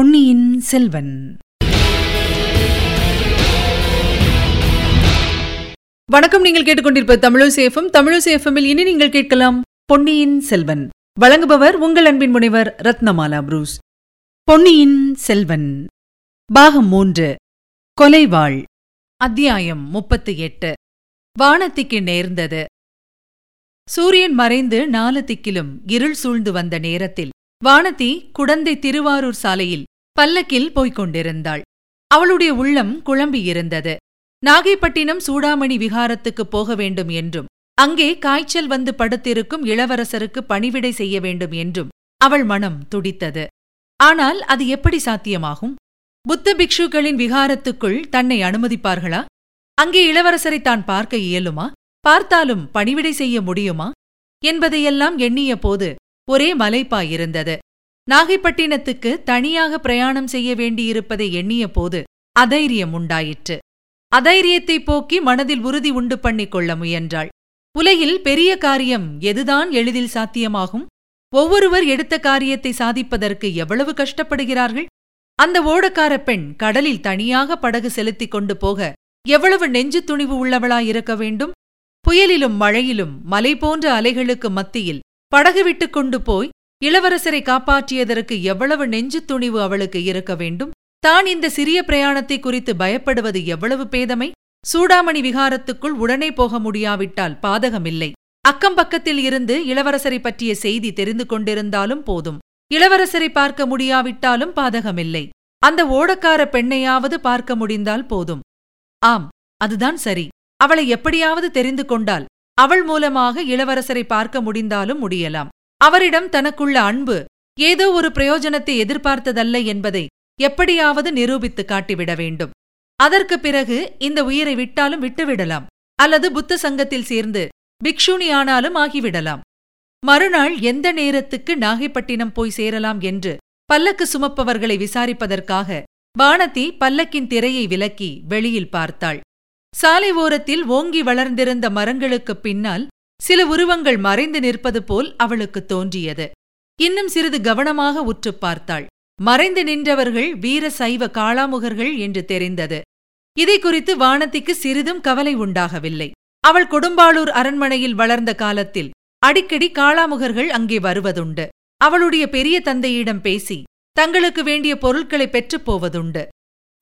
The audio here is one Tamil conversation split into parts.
பொன்னியின் செல்வன். வணக்கம் நீங்கள் கேட்டுக்கொண்டிருப்ப தமிழசேஃபம் தமிழசேஃபமில் இனி நீங்கள் கேட்கலாம் பொன்னியின் செல்வன். வழங்குபவர் உங்கள் அன்பின் முனைவர் ரத்னமாலா புரூஸ். பொன்னியின் செல்வன். பாகம் மூன்று. கொலைவாள். அத்தியாயம் முப்பத்து எட்டு. வானத்திக்கு நேர்ந்தது. சூரியன் மறைந்து நாலு திக்கிலும் இருள் சூழ்ந்து வந்த நேரத்தில் வானதி குடந்தை திருவாரூர் சாலையில் பல்லக்கில் போய்க் கொண்டிருந்தாள் அவளுடைய உள்ளம் குழம்பியிருந்தது. நாகைப்பட்டினம் சூடாமணி விகாரத்துக்குப் போக வேண்டும் என்றும் அங்கே காய்ச்சல் வந்து படுத்திருக்கும் இளவரசருக்கு பணிவிடை செய்ய வேண்டும் என்றும் அவள் மனம் துடித்தது. ஆனால் அது எப்படி சாத்தியமாகும்? புத்த பிக்ஷுக்களின் விகாரத்துக்குள் தன்னை அனுமதிப்பார்களா? அங்கே இளவரசரை தான் பார்க்க இயலுமா? பார்த்தாலும் பணிவிடை செய்ய முடியுமா? என்பதையெல்லாம் எண்ணிய போது ஒரே மலைப்பாயிருந்தது நாகைப்பட்டினத்துக்கு தனியாக பிரயாணம் செய்ய வேண்டியிருப்பதை எண்ணிய போது அதைரியம் உண்டாயிற்று. அதைரியத்தை போக்கி மனதில் உறுதி உண்டு பண்ணிக் கொள்ள முயன்றாள். உலகில் பெரிய காரியம் எதுதான் எளிதில் சாத்தியமாகும்? ஒவ்வொருவர் எடுத்த காரியத்தை சாதிப்பதற்கு எவ்வளவு கஷ்டப்படுகிறார்கள்? அந்த ஓடக்கார பெண் கடலில் தனியாக படகு செலுத்திக் கொண்டு போக எவ்வளவு நெஞ்சு துணிவு உள்ளவளாயிருக்க வேண்டும்? புயலிலும் மழையிலும் மலை போன்ற அலைகளுக்கு மத்தியில் படகு விட்டுக் கொண்டு போய் இளவரசரை காப்பாற்றியதற்கு எவ்வளவு நெஞ்சு துணிவு அவளுக்கு இருக்க வேண்டும்? தான் இந்த சிறிய பிரயாணத்தை குறித்து பயப்படுவது எவ்வளவு பேதமை? சூடாமணி விகாரத்துக்குள் உடனே போக முடியாவிட்டால் பாதகமில்லை. அக்கம் பக்கத்தில் இருந்து இளவரசரை பற்றிய செய்தி தெரிந்து கொண்டிருந்தாலும் போதும். இளவரசரை பார்க்க முடியாவிட்டாலும் பாதகமில்லை. அந்த ஓடக்கார பெண்ணையாவது பார்க்க முடிந்தால் போதும். ஆம் அதுதான் சரி. அவளை எப்படியாவது தெரிந்து கொண்டால் அவள் மூலமாக இளவரசரை பார்க்க முடிந்தாலும் முடியலாம். அவரிடம் தனக்குள்ள அன்பு ஏதோ ஒரு பிரயோஜனத்தை எதிர்பார்த்ததல்ல என்பதை எப்படியாவது நிரூபித்து காட்டிவிட வேண்டும். அதற்கு பிறகு இந்த உயிரை விட்டாலும் விட்டுவிடலாம் அல்லது புத்த சங்கத்தில் சேர்ந்து பிக்ஷுனியானாலும் ஆகிவிடலாம். மறுநாள் எந்த நேரத்துக்கு நாகைப்பட்டினம் போய் சேரலாம் என்று பல்லக்கு சுமப்பவர்களை விசாரிப்பதற்காக வானதி பல்லக்கின் திரையை விலக்கி வெளியில் பார்த்தாள். சாலை ஓரத்தில் ஓங்கி வளர்ந்திருந்த மரங்களுக்குப் பின்னால் சில உருவங்கள் மறைந்து நிற்பது போல் அவளுக்கு தோன்றியது. இன்னும் சிறிது கவனமாக உற்றுப் பார்த்தாள். மறைந்து நின்றவர்கள் வீர சைவ காளாமுகர்கள் என்று தெரிந்தது. இதை குறித்து வானத்திக்கு சிறிதும் கவலை உண்டாகவில்லை. அவள் கொடும்பாளூர் அரண்மனையில் வளர்ந்த காலத்தில் அடிக்கடி காளாமுகர்கள் அங்கே வருவதுண்டு. அவளுடைய பெரிய தந்தையிடம் பேசி தங்களுக்கு வேண்டிய பொருட்களை பெற்றுப் போவதுண்டு.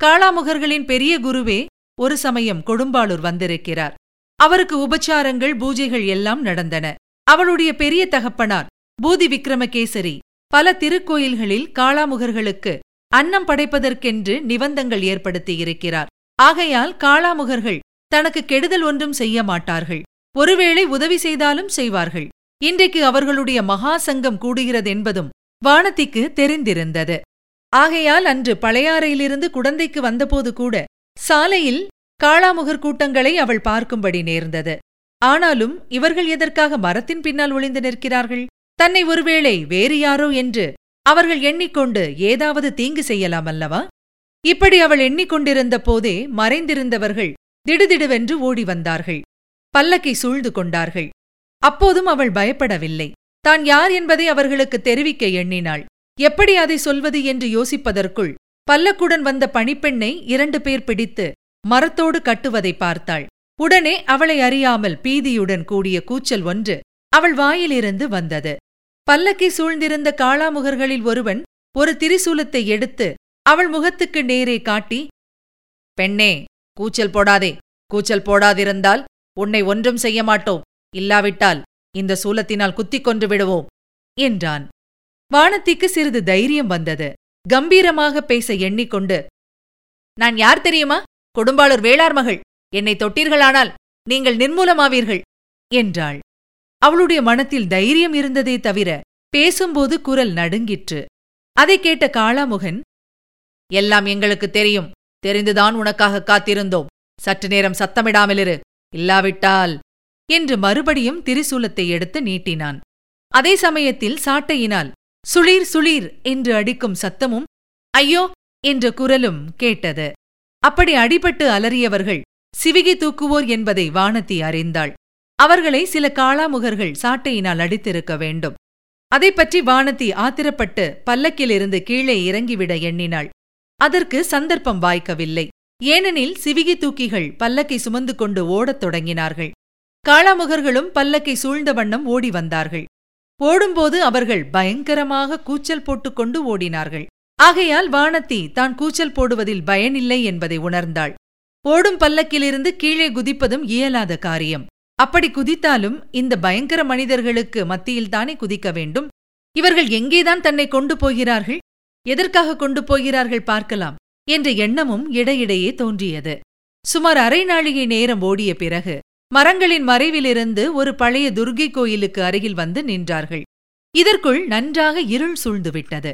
காளாமுகர்களின் பெரிய குருவே ஒரு சமயம் கொடும்பாளூர் வந்திருக்கிறார். அவருக்கு உபச்சாரங்கள் பூஜைகள் எல்லாம் நடந்தன. அவளுடைய பெரிய தகப்பனார் பூதி விக்ரமகேசரி பல திருக்கோயில்களில் காளாமுகர்களுக்கு அன்னம் படைப்பதற்கென்று நிபந்தங்கள் ஏற்படுத்தியிருக்கிறார் ஆகையால் காளாமுகர்கள் தனக்கு கெடுதல் ஒன்றும் செய்ய மாட்டார்கள். ஒருவேளை உதவி செய்தாலும் செய்வார்கள். இன்றைக்கு அவர்களுடைய மகா சங்கம் கூடுகிறதென்பதும் வானத்திக்கு தெரிந்திருந்தது. ஆகையால் அன்று பழையாறையிலிருந்து குடந்தைக்கு வந்தபோது கூட சாலையில் காளாமுகர் கூட்டங்களை அவள் பார்க்கும்படி நேர்ந்தது. ஆனாலும் இவர்கள் எதற்காக மரத்தின் பின்னால் ஒளிந்து நிற்கிறார்கள்? தன்னை ஒருவேளை வேறு யாரோ என்று அவர்கள் எண்ணிக்கொண்டு ஏதாவது தீங்கு செய்யலாம் அல்லவா? இப்படி அவள் எண்ணிக்கொண்டிருந்த போதே மறைந்திருந்தவர்கள் திடுதிடுவென்று ஓடி வந்தார்கள். பல்லக்கை சூழ்ந்து கொண்டார்கள். அப்போதும் அவள் பயப்படவில்லை. தான் யார் என்பதை அவர்களுக்கு தெரிவிக்க எண்ணினாள். எப்படி அதை சொல்வது என்று யோசிப்பதற்குள் பல்லக்குடன் வந்த பணிப்பெண்ணை இரண்டு பேர் பிடித்து மரத்தோடு கட்டுவதை பார்த்தாள். உடனே அவளை அறியாமல் பீதியுடன் கூடிய கூச்சல் ஒன்று அவள் வாயிலிருந்து வந்தது. பல்லக்கை சூழ்ந்திருந்த காளாமுகர்களில் ஒருவன் ஒரு திரிசூலத்தை எடுத்து அவள் முகத்துக்கு நேரே காட்டி பெண்ணே கூச்சல் போடாதே. கூச்சல் போடாதிருந்தால் உன்னை ஒன்றும் செய்ய மாட்டோம். இல்லாவிட்டால் இந்த சூலத்தினால் குத்திக் கொன்று விடுவோம் என்றான். வானத்திக்கு சிறிது தைரியம் வந்தது. கம்பீரமாக பேச எண்ணிக்கொண்டு நான் யார் தெரியுமா? கொடும்பாளூர் வேளார் மகள் என்னை தொட்டீர்களானால் நீங்கள் நிர்மூலமாவீர்கள் என்றாள். அவளுடைய மனத்தில் தைரியம் இருந்ததே தவிர பேசும்போது குரல் நடுங்கிற்று. அதைக் கேட்ட காளாமுகன் எல்லாம் எங்களுக்கு தெரியும். தெரிந்துதான் உனக்காக காத்திருந்தோம். சற்று நேரம் சத்தமிடாமலிரு. இல்லாவிட்டால் என்று மறுபடியும் திரிசூலத்தை எடுத்து நீட்டினான். அதே சமயத்தில் சாட்டையினால் சுளீர் சுளீர் என்று அடிக்கும் சத்தமும் ஐயோ என்ற குரலும் கேட்டது. அப்படி அடிபட்டு அலறியவர்கள் சிவிகை தூக்குவோர் என்பதை வானதி அறிந்தாள். அவர்களை சில காளாமுகர்கள் சாட்டையினால் அடித்திருக்க வேண்டும். அதை பற்றி வானதி ஆத்திரப்பட்டு பல்லக்கிலிருந்து கீழே இறங்கிவிட எண்ணினாள். அதற்கு சந்தர்ப்பம் வாய்க்கவில்லை. ஏனெனில் சிவிகி தூக்கிகள் பல்லக்கை சுமந்து கொண்டு ஓடத் தொடங்கினார்கள். காளாமுகர்களும் பல்லக்கை சூழ்ந்த வண்ணம் ஓடி வந்தார்கள். ஓடும்போது அவர்கள் பயங்கரமாக கூச்சல் போட்டுக்கொண்டு ஓடினார்கள். ஆகையால் வானத்தி தான் கூச்சல் போடுவதில் பயனில்லை என்பதை உணர்ந்தாள். ஓடும் பல்லக்கிலிருந்து கீழே குதிப்பதும் இயலாத காரியம். அப்படி குதித்தாலும் இந்த பயங்கர மனிதர்களுக்கு மத்தியில்தானே குதிக்க வேண்டும்? இவர்கள் எங்கேதான் தன்னை கொண்டு போகிறார்கள்? எதற்காக கொண்டு போகிறார்கள் பார்க்கலாம். என்ற எண்ணமும் இடையிடையே தோன்றியது. சுமார் அரை நாழிகை நேரம் ஓடிய பிறகு மரங்களின் மறைவிலிருந்து ஒரு பழைய துர்கை கோயிலுக்கு அருகில் வந்து நின்றார்கள். இதற்குள் நன்றாக இருள் சூழ்ந்துவிட்டது.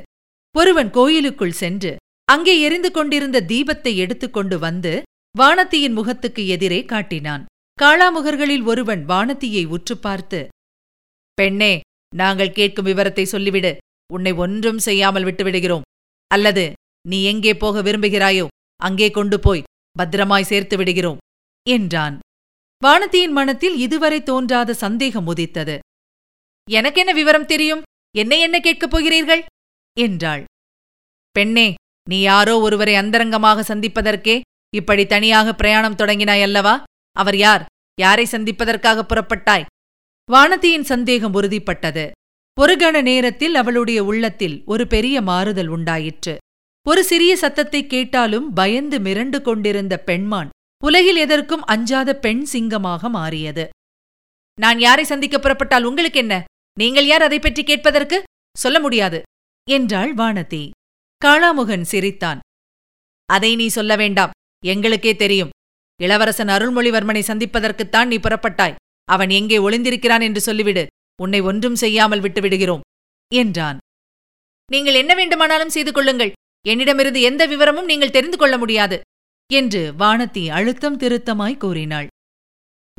ஒருவன் கோயிலுக்குள் சென்று அங்கே எரிந்து கொண்டிருந்த தீபத்தை எடுத்துக்கொண்டு வந்து வானத்தியின் முகத்துக்கு எதிரே காட்டினான். காளாமுகர்களில் ஒருவன் வானத்தியை உற்று பார்த்து பெண்ணே நாங்கள் கேட்கும் விவரத்தை சொல்லிவிடு. உன்னை ஒன்றும் செய்யாமல் விட்டுவிடுகிறோம். அல்லது நீ எங்கே போக விரும்புகிறாயோ அங்கே கொண்டு போய் பத்திரமாய் சேர்த்து விடுகிறோம் என்றான். வானத்தியின் மனத்தில் இதுவரை தோன்றாத சந்தேகம் உதித்தது. எனக்கென்ன விவரம் தெரியும்? என்னை என்ன கேட்கப் போகிறீர்கள்? என்றாள். பெண்ணே நீ யாரோ ஒருவரை அந்தரங்கமாக சந்திப்பதற்கே இப்படி தனியாக பிரயாணம் தொடங்கினாய் அல்லவா? அவர் யார்? யாரை சந்திப்பதற்காக புறப்பட்டாய்? வானதியின் சந்தேகம் உறுதிப்பட்டது. ஒரு கண நேரத்தில் அவளுடைய உள்ளத்தில் ஒரு பெரிய மாறுதல் உண்டாயிற்று. ஒரு சிறிய சத்தத்தை கேட்டாலும் பயந்து மிரண்டு கொண்டிருந்த பெண்மான் உலகில் எதற்கும் அஞ்சாத பெண் சிங்கமாக மாறியது. நான் யாரை சந்திக்க புறப்பட்டால் உங்களுக்கு என்ன? நீங்கள் யார் அதை பற்றி கேட்பதற்கு? சொல்ல முடியாது. என்றாள் வானதி. காளாமுகன் சிரித்தான். அதை நீ சொல்ல வேண்டாம். எங்களுக்கே தெரியும். இளவரசன் அருள்மொழிவர்மனை சந்திப்பதற்குத்தான் நீ புறப்பட்டாய். அவன் எங்கே ஒளிந்திருக்கிறான் என்று சொல்லிவிடு. உன்னை ஒன்றும் செய்யாமல் விட்டுவிடுகிறோம் என்றான். நீங்கள் என்ன வேண்டுமானாலும் செய்து கொள்ளுங்கள். என்னிடமிருந்து எந்த விவரமும் நீங்கள் தெரிந்து கொள்ள முடியாது என்று வானத்தி அழுத்தம் திருத்தமாய் கூறினாள்.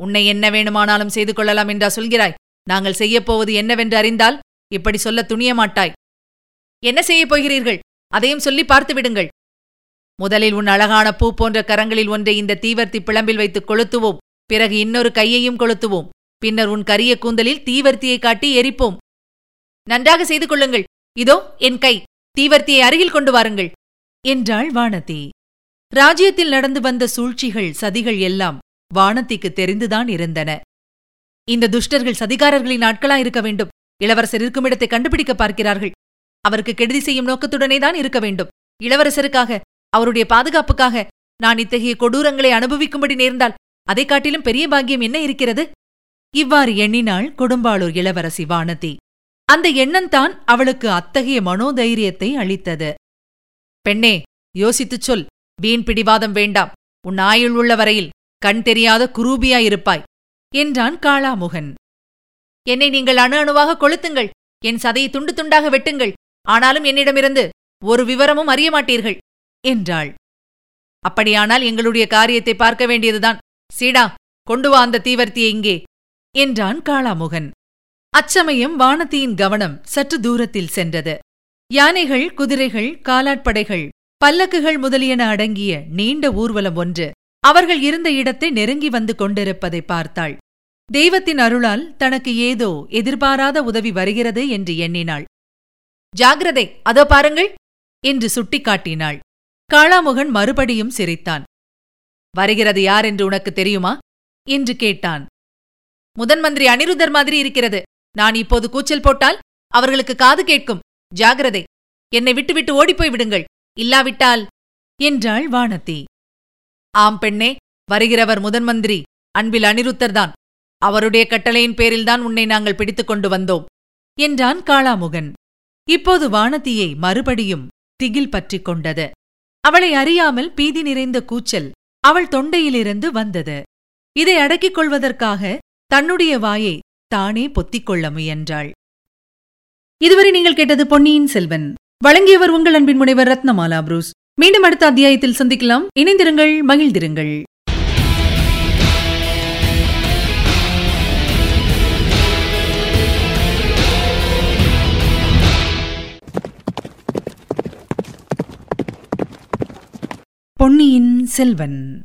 உன்னை என்ன வேணுமானாலும் செய்து கொள்ளலாம் என்றா சொல்கிறாய். நாங்கள் செய்யப்போவது என்னவென்று அறிந்தால் இப்படி சொல்ல துணிய மாட்டாய் என்ன செய்யப் போகிறீர்கள்? அதையும் சொல்லி பார்த்து விடுங்கள். முதலில் உன் அழகான பூ போன்ற கரங்களில் ஒன்றை இந்த தீவர்த்தி பிளம்பில் வைத்து கொளுத்துவோம். பிறகு இன்னொரு கையையும் கொளுத்துவோம். பின்னர் உன் கரிய கூந்தலில் தீவர்த்தியை காட்டி எரிப்போம். நன்றாக செய்து கொள்ளுங்கள். இதோ என் கை. தீவர்த்தியை அருகில் கொண்டு வாருங்கள். என்றாள் வானதி. ராஜ்யத்தில் நடந்து வந்த சூழ்ச்சிகள் சதிகள் எல்லாம் வானத்திக்கு தெரிந்துதான் இருந்தன. இந்த துஷ்டர்கள் சதிகாரர்களின் ஆட்களா இருக்க வேண்டும். இளவரசர் இருக்குமிடத்தை கண்டுபிடிக்க பார்க்கிறார்கள். அவருக்கு கெடுதி செய்யும் நோக்கத்துடனே தான் இருக்க வேண்டும். இளவரசருக்காக அவருடைய பாதுகாப்புக்காக நான் இத்தகைய கொடூரங்களை அனுபவிக்கும்படி நேர்ந்தால் அதை காட்டிலும் பெரிய பாக்கியம் என்ன இருக்கிறது? இவ்வாறு எண்ணினாள் கொடும்பாளூர் இளவரசி வானதி. அந்த எண்ணந்தான் அவளுக்கு அத்தகைய மனோதைரியத்தை அளித்தது. பெண்ணே யோசித்துச் சொல். வீண் பிடிவாதம் வேண்டாம். உன் ஆயுள் உள்ள வரையில் கண் தெரியாத குரூபியாயிருப்பாய் என்றான் காளாமுகன். என்னை நீங்கள் அணு அணுவாக கொளுத்துங்கள். என் சதையை துண்டு துண்டாக வெட்டுங்கள். ஆனாலும் என்னிடமிருந்து ஒரு விவரமும் அறிய மாட்டீர்கள் என்றாள். அப்படியானால் எங்களுடைய காரியத்தை பார்க்க வேண்டியதுதான். சீடா கொண்டு வா அந்த தீவர்த்தியை இங்கே என்றான் காளாமுகன். அச்சமயம் வானதியின் கவனம் சற்று தூரத்தில் சென்றது. யானைகள் குதிரைகள் காலாட்படைகள் பல்லக்குகள் முதலியன அடங்கிய நீண்ட ஊர்வலம் ஒன்று. அவர்கள் இருந்த இடத்தை நெருங்கி வந்து கொண்டிருப்பதை பார்த்தாள். தெய்வத்தின் அருளால் தனக்கு ஏதோ எதிர்பாராத உதவி வருகிறது என்று எண்ணினாள். ஜாகிரதை அதோ பாருங்கள் என்று சுட்டிக்காட்டினாள். காளாமுகன் மறுபடியும் சிரித்தான். வருகிறது யார் என்று உனக்கு தெரியுமா? என்று கேட்டான். முதன் மந்திரி அனிருத்தர் மாதிரி இருக்கிறது. நான் இப்போது கூச்சல் போட்டால் அவர்களுக்கு காது கேட்கும். ஜாகிரதை என்னை விட்டுவிட்டு ஓடிப்போய் விடுங்கள். இல்லாவிட்டால் என்றாள் வானதி. ஆம் பெண்ணே வருகிறவர் முதன் மந்திரி அன்பில் அனிருத்தர்தான் அவருடைய கட்டளையின் பேரில்தான் உன்னை நாங்கள் பிடித்துக் கொண்டு வந்தோம் என்றான் காளாமுகன். இப்போது வானதியை மறுபடியும் திகில் பற்றிக் கொண்டது. அவளை அறியாமல் பீதி நிறைந்த கூச்சல் அவள் தொண்டையிலிருந்து வந்தது. இதை அடக்கிக் கொள்வதற்காக தன்னுடைய வாயை தானே பொத்திக் கொள்ள முயன்றாள். இதுவரை நீங்கள் கேட்டது பொன்னியின் செல்வன். வழங்கியவர் உங்கள் அன்பின் முனைவர் ரத்னமாலா புரூஸ். மீண்டும் அடுத்த அத்தியாயத்தில் சந்திக்கலாம். இணைந்திருங்கள் மகிழ்ந்திருங்கள். பொன்னியின் செல்வன்.